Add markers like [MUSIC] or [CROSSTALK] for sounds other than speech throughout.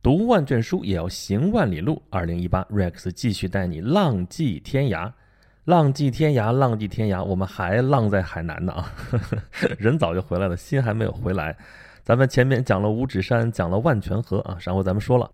读万卷书也要行万里路。二零一八，Rex 继续带你浪迹天涯，浪迹天涯，浪迹天涯。我们还浪在海南呢啊，[LAUGHS] 人早就回来了，心还没有回来。咱们前面讲了五指山，讲了万泉河啊，然后咱们说了，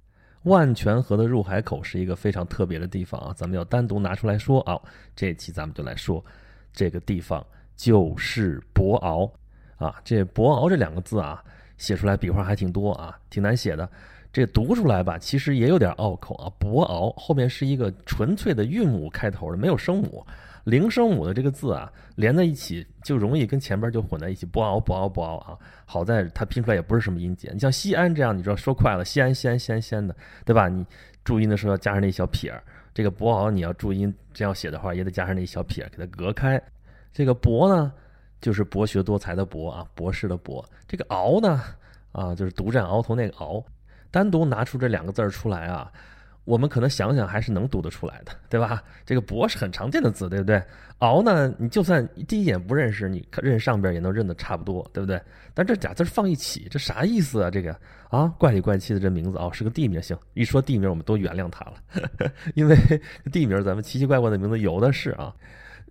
万泉河的入海口是一个非常特别的地方啊，咱们要单独拿出来说啊。这期咱们就来说这个地方，就是博鳌啊。这博鳌这两个字啊，写出来笔画还挺多啊，挺难写的。这读出来吧，其实也有点拗口啊。博鳌后面是一个纯粹的韵母开头的，没有声母，零声母的这个字啊，连在一起就容易跟前边就混在一起。博鳌，博鳌，博鳌啊！好在它拼出来也不是什么音节。你像西安这样，你知道说快了，西安，西安，西安，西安的，对吧？你注音的时候要加上那小撇儿。这个博鳌你要注音这样写的话，也得加上那小撇儿给它隔开。这个博呢，就是博学多才的博啊，博士的博。这个鳌呢，啊，就是独占鳌头那个鳌。单独拿出这两个字儿出来啊，我们可能想想还是能读得出来的，对吧？这个“博”是很常见的字，对不对？“熬”呢，你就算第一眼不认识，你认上边也能认得差不多，对不对？但这俩字放一起，这啥意思啊？这个啊，怪里怪气的这名字哦，是个地名。行，一说地名，我们都原谅他了，[LAUGHS] 因为地名咱们奇奇怪怪的名字有的是啊。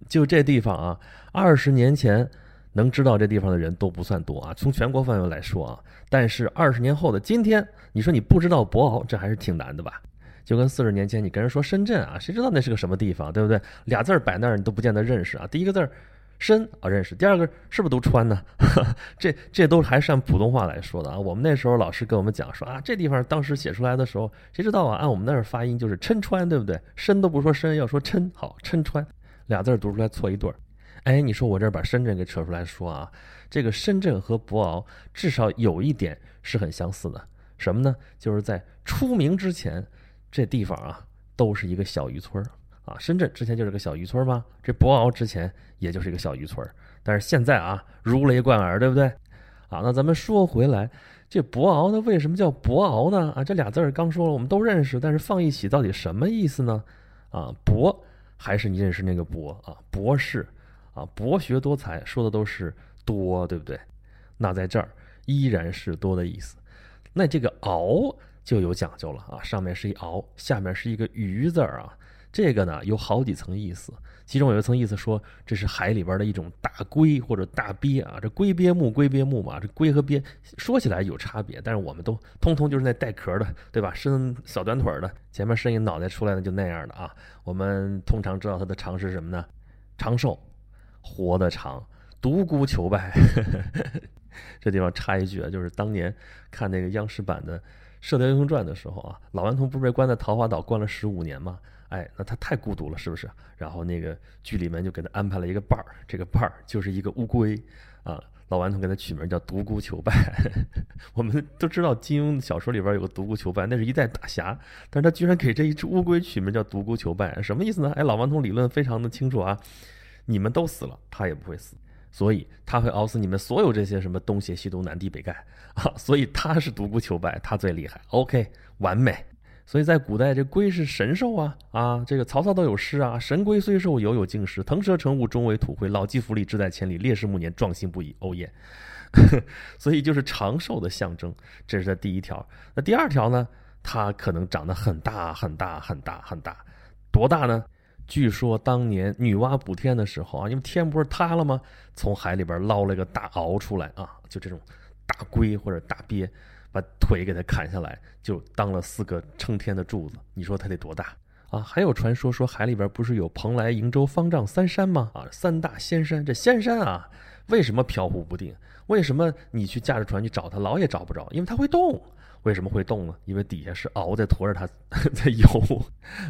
就这地方啊，二十年前。能知道这地方的人都不算多啊，从全国范围来说啊。但是二十年后的今天，你说你不知道博鳌，这还是挺难的吧？就跟四十年前你跟人说深圳啊，谁知道那是个什么地方，对不对？俩字儿摆那儿你都不见得认识啊。第一个字儿深啊认识，第二个是不是都川呢？[LAUGHS] 这这都还是按普通话来说的啊。我们那时候老师跟我们讲说啊，这地方当时写出来的时候，谁知道啊？按我们那儿发音就是郴川，对不对？深都不说深，要说郴，好郴川，俩字儿读出来错一对儿。哎，你说我这把深圳给扯出来说啊，这个深圳和博鳌至少有一点是很相似的，什么呢？就是在出名之前，这地方啊都是一个小渔村啊。深圳之前就是个小渔村吗？这博鳌之前也就是一个小渔村，但是现在啊如雷贯耳，对不对？啊，那咱们说回来，这博鳌呢为什么叫博鳌呢？啊，这俩字儿刚说了，我们都认识，但是放一起到底什么意思呢？啊，博还是你认识那个博啊，博士。啊，博学多才，说的都是多，对不对？那在这儿依然是多的意思。那这个鳌就有讲究了啊，上面是一鳌，下面是一个鱼字儿啊。这个呢有好几层意思，其中有一层意思说这是海里边的一种大龟或者大鳖啊。这龟鳖目，龟鳖目嘛，这龟和鳖说起来有差别，但是我们都通通就是那带壳的，对吧？伸小短腿的，前面伸一脑袋出来的就那样的啊。我们通常知道它的长是什么呢？长寿。活得长，独孤求败。[LAUGHS] 这地方插一句啊，就是当年看那个央视版的《射雕英雄传》的时候啊，老顽童不是被关在桃花岛关了十五年吗？哎，那他太孤独了，是不是？然后那个剧里面就给他安排了一个伴儿，这个伴儿就是一个乌龟啊。老顽童给他取名叫独孤求败。[LAUGHS] 我们都知道金庸小说里边有个独孤求败，那是一代大侠，但是他居然给这一只乌龟取名叫独孤求败，什么意思呢？哎，老顽童理论非常的清楚啊。你们都死了，他也不会死，所以他会熬死你们所有这些什么东邪西毒南帝北丐 [LAUGHS] 啊！所以他是独孤求败，他最厉害。OK，完美。所以在古代，这龟是神兽啊啊！这个曹操都有诗啊：“神龟虽寿，犹有竟时；腾蛇乘雾，终为土灰。老骥伏枥，志在千里；烈士暮年，壮心不已。”哦耶！[LAUGHS] 所以就是长寿的象征，这是他第一条。那第二条呢？它可能长得很大很大很大很大，多大呢？据说当年女娲补天的时候啊，因为天不是塌了吗？从海里边捞了个大鳌出来啊，就这种大龟或者大鳖，把腿给它砍下来，就当了四个撑天的柱子。你说它得多大啊？还有传说说海里边不是有蓬莱、瀛洲、方丈三山吗？啊，三大仙山。这仙山啊，为什么飘忽不定？为什么你去驾着船去找它，老也找不着？因为它会动。为什么会动呢？因为底下是鳌在驮着它 [LAUGHS] 在游，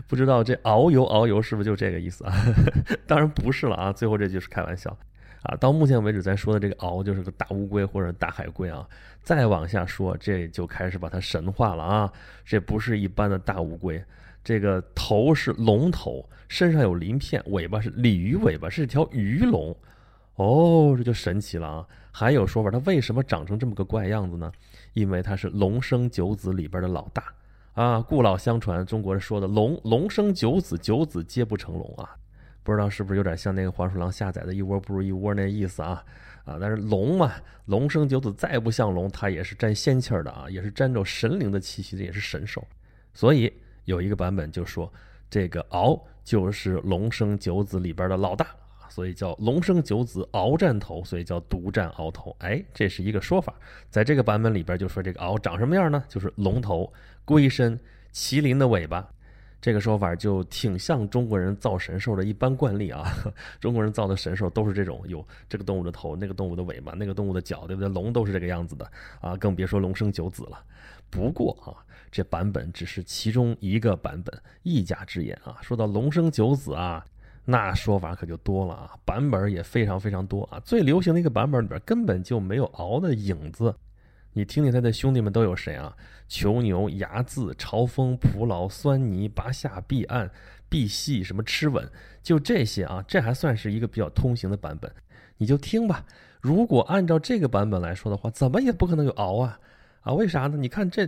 不知道这遨游遨游是不是就这个意思啊？[LAUGHS] 当然不是了啊！最后这句是开玩笑啊。到目前为止咱说的这个鳌就是个大乌龟或者大海龟啊。再往下说，这就开始把它神化了啊！这不是一般的大乌龟，这个头是龙头，身上有鳞片，尾巴是鲤鱼尾巴，是条鱼龙。哦，这就神奇了啊！还有说法，它为什么长成这么个怪样子呢？因为它是龙生九子里边的老大啊。故老相传，中国人说的“龙龙生九子，九子皆不成龙”啊。不知道是不是有点像那个黄鼠狼下载的一窝不如一窝那意思啊？啊，但是龙嘛，龙生九子，再不像龙，它也是沾仙气儿的啊，也是沾着神灵的气息的，也是神兽。所以有一个版本就说，这个敖就是龙生九子里边的老大。所以叫龙生九子鳌占头，所以叫独占鳌头。哎，这是一个说法。在这个版本里边就说这个鳌长什么样呢？就是龙头、龟身、麒麟的尾巴。这个说法就挺像中国人造神兽的一般惯例啊。[LAUGHS] 中国人造的神兽都是这种，有这个动物的头、那个动物的尾巴、那个动物的脚，对不对？龙都是这个样子的啊，更别说龙生九子了。不过啊，这版本只是其中一个版本，一家之言啊。说到龙生九子啊。那说法可就多了啊，版本也非常非常多啊。最流行的一个版本里边根本就没有敖的影子，你听听他的兄弟们都有谁啊？囚牛、睚眦、朝风、蒲牢、酸泥、拔下、避暗、避细，什么吃稳，就这些啊。这还算是一个比较通行的版本，你就听吧。如果按照这个版本来说的话，怎么也不可能有敖啊啊？为啥呢？你看这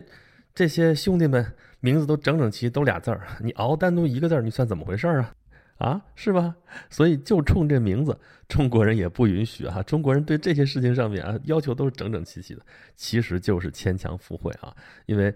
这些兄弟们名字都整整齐，都俩字儿，你敖单独一个字儿，你算怎么回事儿啊？啊，是吧？所以就冲这名字，中国人也不允许啊。中国人对这些事情上面啊，要求都是整整齐齐的，其实就是牵强附会啊。因为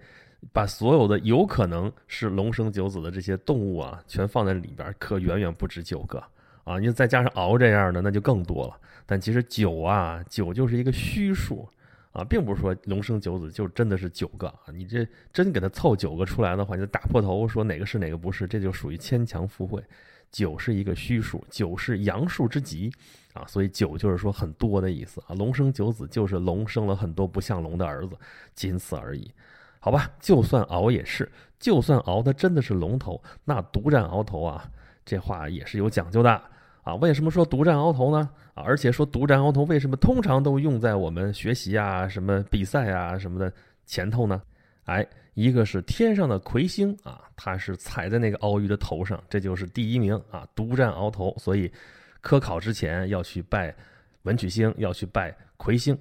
把所有的有可能是龙生九子的这些动物啊，全放在里边，可远远不止九个啊。你再加上鳌这样的，那就更多了。但其实九啊，九就是一个虚数啊，并不是说龙生九子就真的是九个啊。你这真给他凑九个出来的话，你就打破头说哪个是哪个不是，这就属于牵强附会。九是一个虚数，九是阳数之极，啊，所以九就是说很多的意思啊。龙生九子就是龙生了很多不像龙的儿子，仅此而已，好吧？就算鳌也是，就算鳌它真的是龙头，那独占鳌头啊，这话也是有讲究的啊。为什么说独占鳌头呢？啊，而且说独占鳌头为什么通常都用在我们学习啊、什么比赛啊什么的前头呢？哎。一个是天上的魁星啊，他是踩在那个鳌鱼的头上，这就是第一名啊，独占鳌头。所以科考之前要去拜文曲星，要去拜魁星。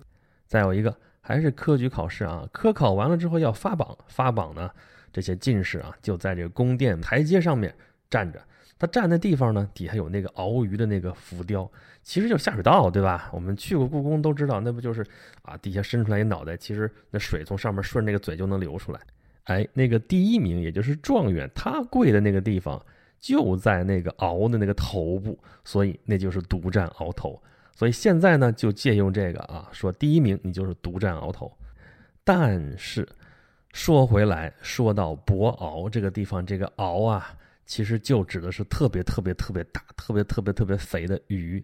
再有一个还是科举考试啊，科考完了之后要发榜，发榜呢，这些进士啊就在这个宫殿台阶上面站着。他站的地方呢，底下有那个鳌鱼的那个浮雕，其实就是下水道，对吧？我们去过故宫都知道，那不就是啊，底下伸出来一脑袋，其实那水从上面顺那个嘴就能流出来。哎，那个第一名，也就是状元，他跪的那个地方就在那个鳌的那个头部，所以那就是独占鳌头。所以现在呢，就借用这个啊，说第一名你就是独占鳌头。但是说回来，说到博鳌这个地方，这个鳌啊，其实就指的是特别特别特别大、特别特别特别肥的鱼。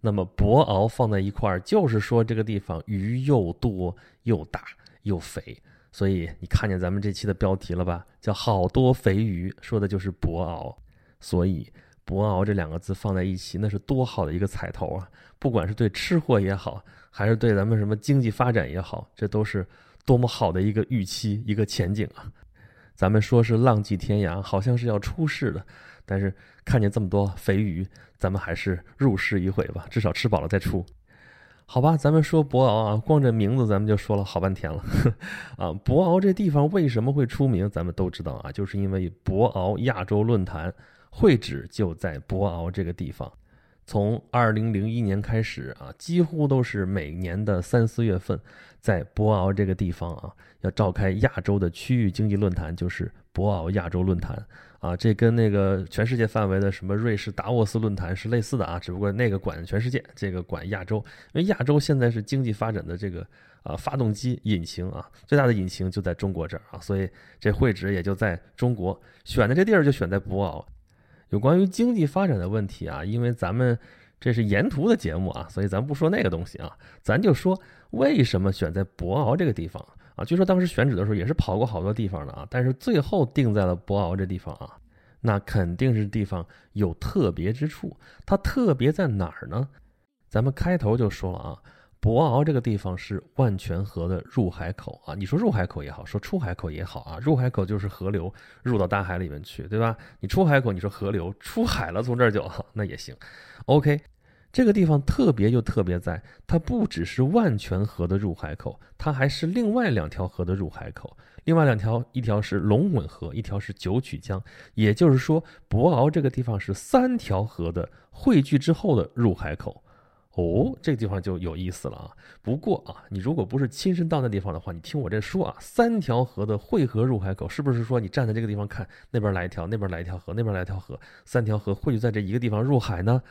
那么博鳌放在一块儿，就是说这个地方鱼又多又大又肥。所以你看见咱们这期的标题了吧？叫好多肥鱼，说的就是博鳌。所以博鳌这两个字放在一起，那是多好的一个彩头啊！不管是对吃货也好，还是对咱们什么经济发展也好，这都是多么好的一个预期，一个前景啊！咱们说是浪迹天涯，好像是要出世的，但是看见这么多肥鱼，咱们还是入世一回吧，至少吃饱了再出。好吧，咱们说博鳌啊，光这名字咱们就说了好半天了，[LAUGHS] 啊，博鳌这地方为什么会出名？咱们都知道啊，就是因为博鳌亚洲论坛会址就在博鳌这个地方。从二零零一年开始啊，几乎都是每年的三四月份，在博鳌这个地方啊，要召开亚洲的区域经济论坛，就是博鳌亚洲论坛。啊，这跟那个全世界范围的什么瑞士达沃斯论坛是类似的啊，只不过那个管全世界，这个管亚洲。因为亚洲现在是经济发展的这个啊发动机引擎啊，最大的引擎就在中国这儿啊，所以这会址也就在中国。选的这地儿就选在博鳌。有关于经济发展的问题啊，因为咱们这是沿途的节目啊，所以咱不说那个东西啊，咱就说为什么选在博鳌这个地方。啊，据说当时选址的时候也是跑过好多地方的啊，但是最后定在了博鳌这地方啊，那肯定是地方有特别之处。它特别在哪儿呢？咱们开头就说了啊，博鳌这个地方是万泉河的入海口啊。你说入海口也好，说出海口也好啊，入海口就是河流入到大海里面去，对吧？你出海口，你说河流出海了，从这儿就那也行。OK，这个地方特别就特别在，它不只是万泉河的入海口，它还是另外两条河的入海口。另外两条，一条是龙吻河，一条是九曲江。也就是说，博鳌这个地方是三条河的汇聚之后的入海口。哦，这个地方就有意思了啊。不过啊，你如果不是亲身到那地方的话，你听我这说啊，三条河的汇合入海口，是不是说你站在这个地方看，那边来一条，那边来一条河，那边来一条河，三条河汇聚在这一个地方入海呢？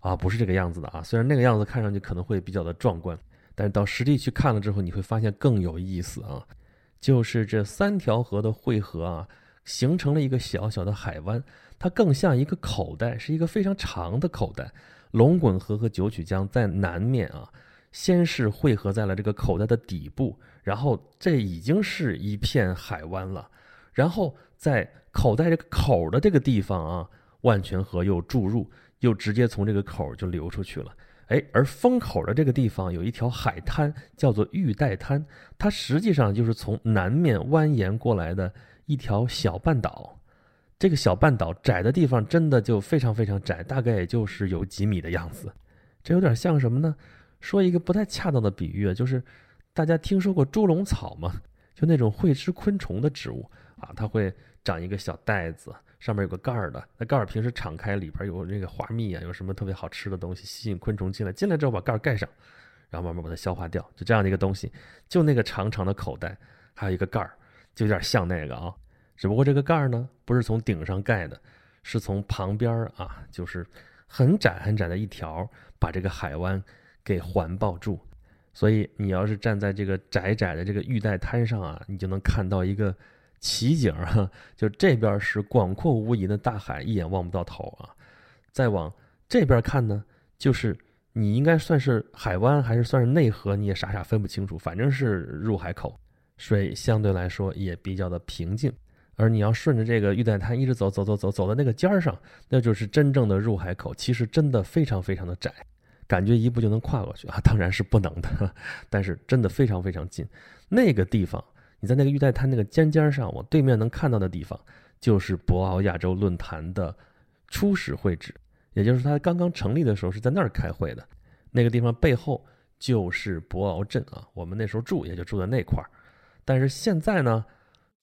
啊，不是这个样子的啊！虽然那个样子看上去可能会比较的壮观，但是到实地去看了之后，你会发现更有意思啊！就是这三条河的汇合啊，形成了一个小小的海湾，它更像一个口袋，是一个非常长的口袋。龙滚河和九曲江在南面啊，先是汇合在了这个口袋的底部，然后这已经是一片海湾了。然后在口袋这个口的这个地方啊，万泉河又注入。又直接从这个口就流出去了，哎，而封口的这个地方有一条海滩，叫做玉带滩，它实际上就是从南面蜿蜒过来的一条小半岛。这个小半岛窄的地方真的就非常非常窄，大概也就是有几米的样子。这有点像什么呢？说一个不太恰当的比喻，就是大家听说过猪笼草吗？就那种会吃昆虫的植物啊，它会长一个小袋子。上面有个盖儿的，那盖儿平时敞开，里边有那个花蜜啊，有什么特别好吃的东西，吸引昆虫进来。进来之后把盖儿盖上，然后慢慢把它消化掉，就这样的一个东西。就那个长长的口袋，还有一个盖儿，就有点像那个啊。只不过这个盖儿呢，不是从顶上盖的，是从旁边啊，就是很窄很窄的一条，把这个海湾给环抱住。所以你要是站在这个窄窄的这个玉带滩上啊，你就能看到一个。奇景啊，就这边是广阔无垠的大海，一眼望不到头啊。再往这边看呢，就是你应该算是海湾还是算是内河，你也傻傻分不清楚。反正是入海口，水相对来说也比较的平静。而你要顺着这个玉带滩一直走，走走走，走到那个尖儿上，那就是真正的入海口。其实真的非常非常的窄，感觉一步就能跨过去啊。当然是不能的，但是真的非常非常近。那个地方。你在那个玉带滩那个尖尖上，往对面能看到的地方，就是博鳌亚洲论坛的初始会址，也就是它刚刚成立的时候是在那儿开会的。那个地方背后就是博鳌镇啊，我们那时候住也就住在那块儿。但是现在呢，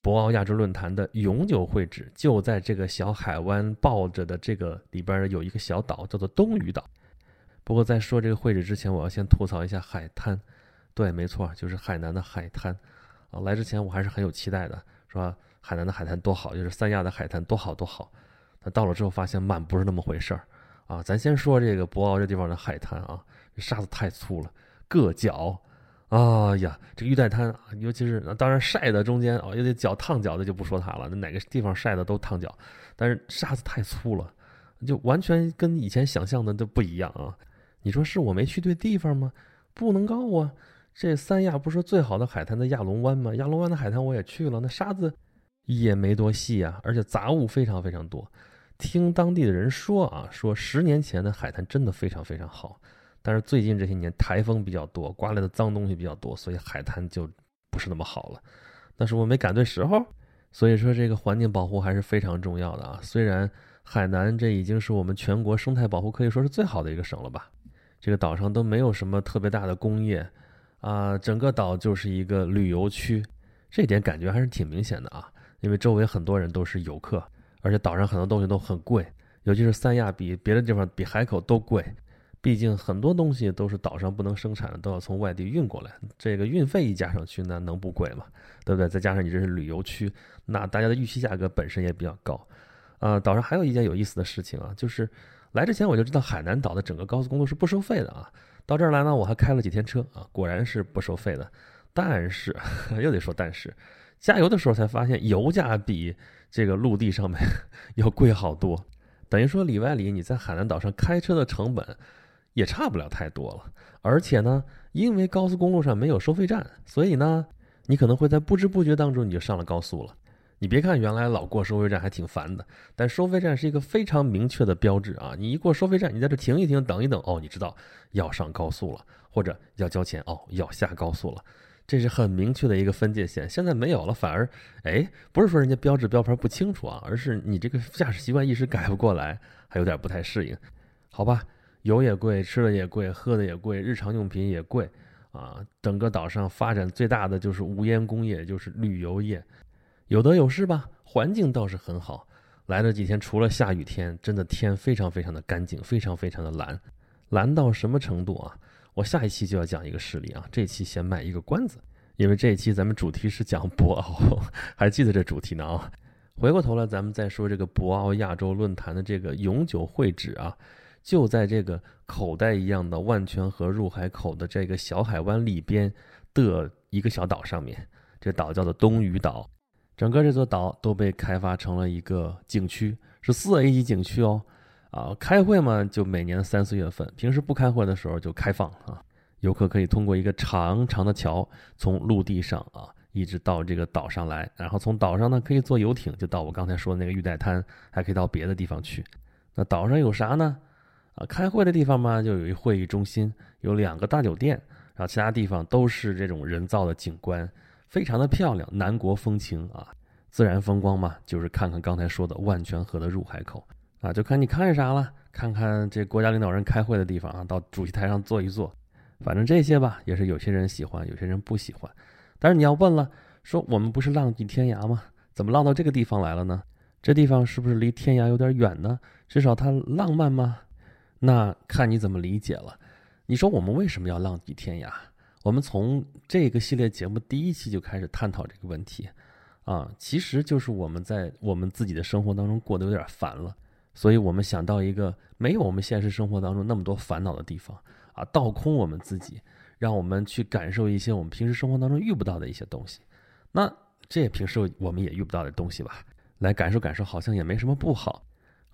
博鳌亚洲论坛的永久会址就在这个小海湾抱着的这个里边有一个小岛，叫做东屿岛。不过在说这个会址之前，我要先吐槽一下海滩。对，没错，就是海南的海滩。啊，来之前我还是很有期待的，说海南的海滩多好，就是三亚的海滩多好多好。但到了之后发现满不是那么回事儿。啊，咱先说这个博鳌这地方的海滩啊，这沙子太粗了，硌脚。啊呀，这个玉带滩，尤其是当然晒的中间哦，有点脚烫脚的就不说它了，那哪个地方晒的都烫脚。但是沙子太粗了，就完全跟以前想象的都不一样啊。你说是我没去对地方吗？不能告啊。这三亚不是最好的海滩的亚龙湾吗？亚龙湾的海滩我也去了，那沙子也没多细啊，而且杂物非常非常多。听当地的人说啊，说十年前的海滩真的非常非常好，但是最近这些年台风比较多，刮来的脏东西比较多，所以海滩就不是那么好了。那是我没赶对时候，所以说这个环境保护还是非常重要的啊。虽然海南这已经是我们全国生态保护可以说是最好的一个省了吧，这个岛上都没有什么特别大的工业。啊，整个岛就是一个旅游区，这点感觉还是挺明显的啊。因为周围很多人都是游客，而且岛上很多东西都很贵，尤其是三亚比别的地方比海口都贵。毕竟很多东西都是岛上不能生产的，都要从外地运过来。这个运费一加上去，那能不贵吗？对不对？再加上你这是旅游区，那大家的预期价格本身也比较高。啊，岛上还有一件有意思的事情啊，就是来之前我就知道海南岛的整个高速公路是不收费的啊。到这儿来呢，我还开了几天车啊，果然是不收费的。但是 [LAUGHS] 又得说，但是加油的时候才发现，油价比这个陆地上面 [LAUGHS] 要贵好多。等于说里外里你在海南岛上开车的成本也差不了太多了。而且呢，因为高速公路上没有收费站，所以呢，你可能会在不知不觉当中你就上了高速了。你别看原来老过收费站还挺烦的，但收费站是一个非常明确的标志啊！你一过收费站，你在这停一停，等一等，哦，你知道要上高速了，或者要交钱，哦，要下高速了，这是很明确的一个分界线。现在没有了，反而，哎，不是说人家标志标牌不清楚啊，而是你这个驾驶习惯一时改不过来，还有点不太适应，好吧？油也贵，吃的也贵，喝的也贵，日常用品也贵，啊，整个岛上发展最大的就是无烟工业，就是旅游业，有得有失吧。环境倒是很好，来了几天，除了下雨天，真的天非常非常的干净，非常非常的蓝，蓝到什么程度啊？我下一期就要讲一个事例啊，这期先卖一个关子，因为这一期咱们主题是讲博鳌，还记得这主题呢啊。回过头来，咱们再说这个博鳌亚洲论坛的这个永久会址啊。就在这个口袋一样的万泉河入海口的这个小海湾里边的一个小岛上面，这岛叫做东屿岛。整个这座岛都被开发成了一个景区，是四 A 级景区哦。啊，开会嘛，就每年三四月份，平时不开会的时候就开放啊。游客可以通过一个长长的桥，从陆地上啊一直到这个岛上来，然后从岛上呢可以坐游艇，就到我刚才说的那个玉带滩，还可以到别的地方去。那岛上有啥呢？啊，开会的地方嘛，就有一会议中心，有两个大酒店，然后其他地方都是这种人造的景观，非常的漂亮，南国风情啊，自然风光嘛，就是看看刚才说的万泉河的入海口啊，就看你看啥了，看看这国家领导人开会的地方啊，到主席台上坐一坐，反正这些吧，也是有些人喜欢，有些人不喜欢。但是你要问了，说我们不是浪迹天涯吗？怎么浪到这个地方来了呢？这地方是不是离天涯有点远呢？至少它浪漫吗？那看你怎么理解了。你说我们为什么要浪迹天涯？我们从这个系列节目第一期就开始探讨这个问题，啊，其实就是我们在我们自己的生活当中过得有点烦了，所以我们想到一个没有我们现实生活当中那么多烦恼的地方，啊，倒空我们自己，让我们去感受一些我们平时生活当中遇不到的一些东西。那这也平时我们也遇不到的东西吧，来感受感受，好像也没什么不好。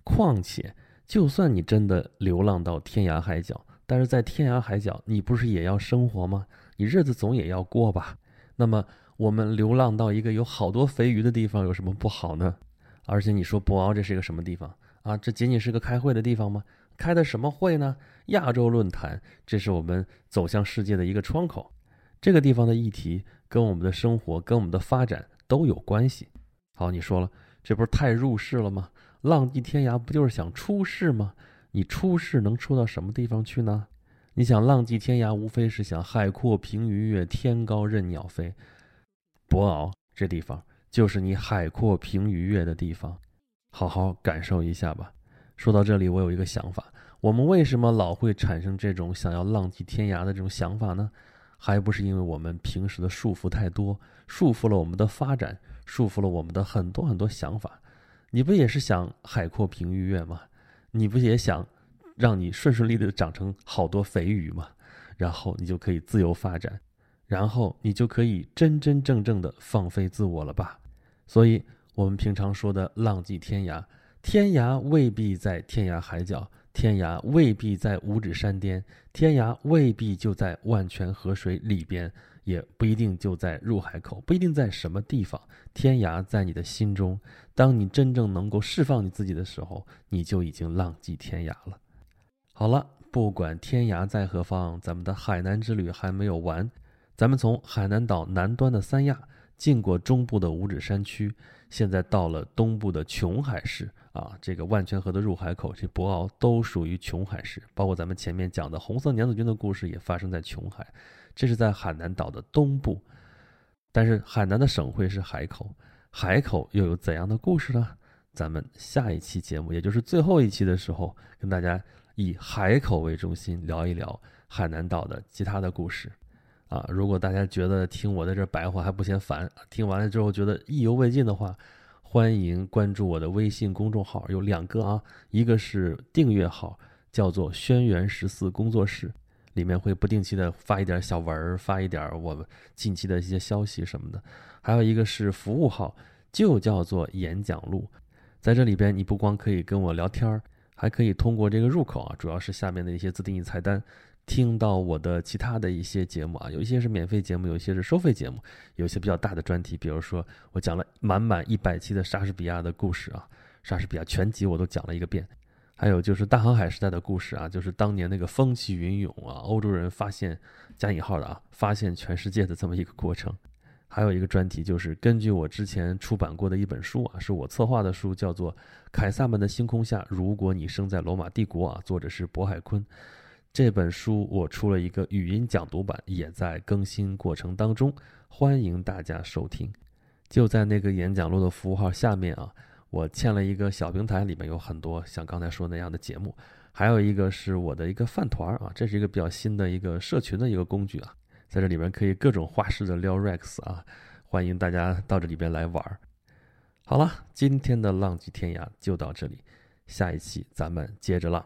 况且。就算你真的流浪到天涯海角，但是在天涯海角，你不是也要生活吗？你日子总也要过吧？那么我们流浪到一个有好多肥鱼的地方，有什么不好呢？而且你说博鳌这是一个什么地方啊？这仅仅是个开会的地方吗？开的什么会呢？亚洲论坛，这是我们走向世界的一个窗口。这个地方的议题跟我们的生活、跟我们的发展都有关系。好，你说了，这不是太入世了吗？浪迹天涯不就是想出世吗？你出世能出到什么地方去呢？你想浪迹天涯，无非是想海阔凭鱼跃，天高任鸟飞。博鳌这地方就是你海阔凭鱼跃的地方，好好感受一下吧。说到这里，我有一个想法：我们为什么老会产生这种想要浪迹天涯的这种想法呢？还不是因为我们平时的束缚太多，束缚了我们的发展，束缚了我们的很多很多想法。你不也是想海阔凭鱼跃吗？你不也想让你顺顺利利的长成好多肥鱼吗？然后你就可以自由发展，然后你就可以真真正正的放飞自我了吧？所以，我们平常说的浪迹天涯，天涯未必在天涯海角，天涯未必在五指山巅，天涯未必就在万泉河水里边。也不一定就在入海口，不一定在什么地方。天涯在你的心中，当你真正能够释放你自己的时候，你就已经浪迹天涯了。好了，不管天涯在何方，咱们的海南之旅还没有完。咱们从海南岛南端的三亚，经过中部的五指山区，现在到了东部的琼海市啊。这个万泉河的入海口，这博鳌都属于琼海市，包括咱们前面讲的红色娘子军的故事也发生在琼海。这是在海南岛的东部，但是海南的省会是海口，海口又有怎样的故事呢？咱们下一期节目，也就是最后一期的时候，跟大家以海口为中心聊一聊海南岛的其他的故事。啊，如果大家觉得听我在这白话还不嫌烦，听完了之后觉得意犹未尽的话，欢迎关注我的微信公众号，有两个啊，一个是订阅号，叫做“轩辕十四工作室”。里面会不定期的发一点小文儿，发一点我们近期的一些消息什么的。还有一个是服务号，就叫做演讲录。在这里边，你不光可以跟我聊天儿，还可以通过这个入口啊，主要是下面的一些自定义菜单，听到我的其他的一些节目啊。有一些是免费节目，有一些是收费节目，有一些比较大的专题，比如说我讲了满满一百期的莎士比亚的故事啊，莎士比亚全集我都讲了一个遍。还有就是大航海时代的故事啊，就是当年那个风起云涌啊，欧洲人发现加引号的啊，发现全世界的这么一个过程。还有一个专题就是根据我之前出版过的一本书啊，是我策划的书，叫做《凯撒们的星空下：如果你生在罗马帝国》啊，作者是渤海坤。这本书我出了一个语音讲读版，也在更新过程当中，欢迎大家收听。就在那个演讲录的服务号下面啊，我嵌了一个小平台，里面有很多像刚才说那样的节目，还有一个是我的一个饭团啊，这是一个比较新的一个社群的一个工具啊。在这里边可以各种花式的撩 Rex 啊，欢迎大家到这里边来玩儿。好了，今天的浪迹天涯就到这里，下一期咱们接着浪。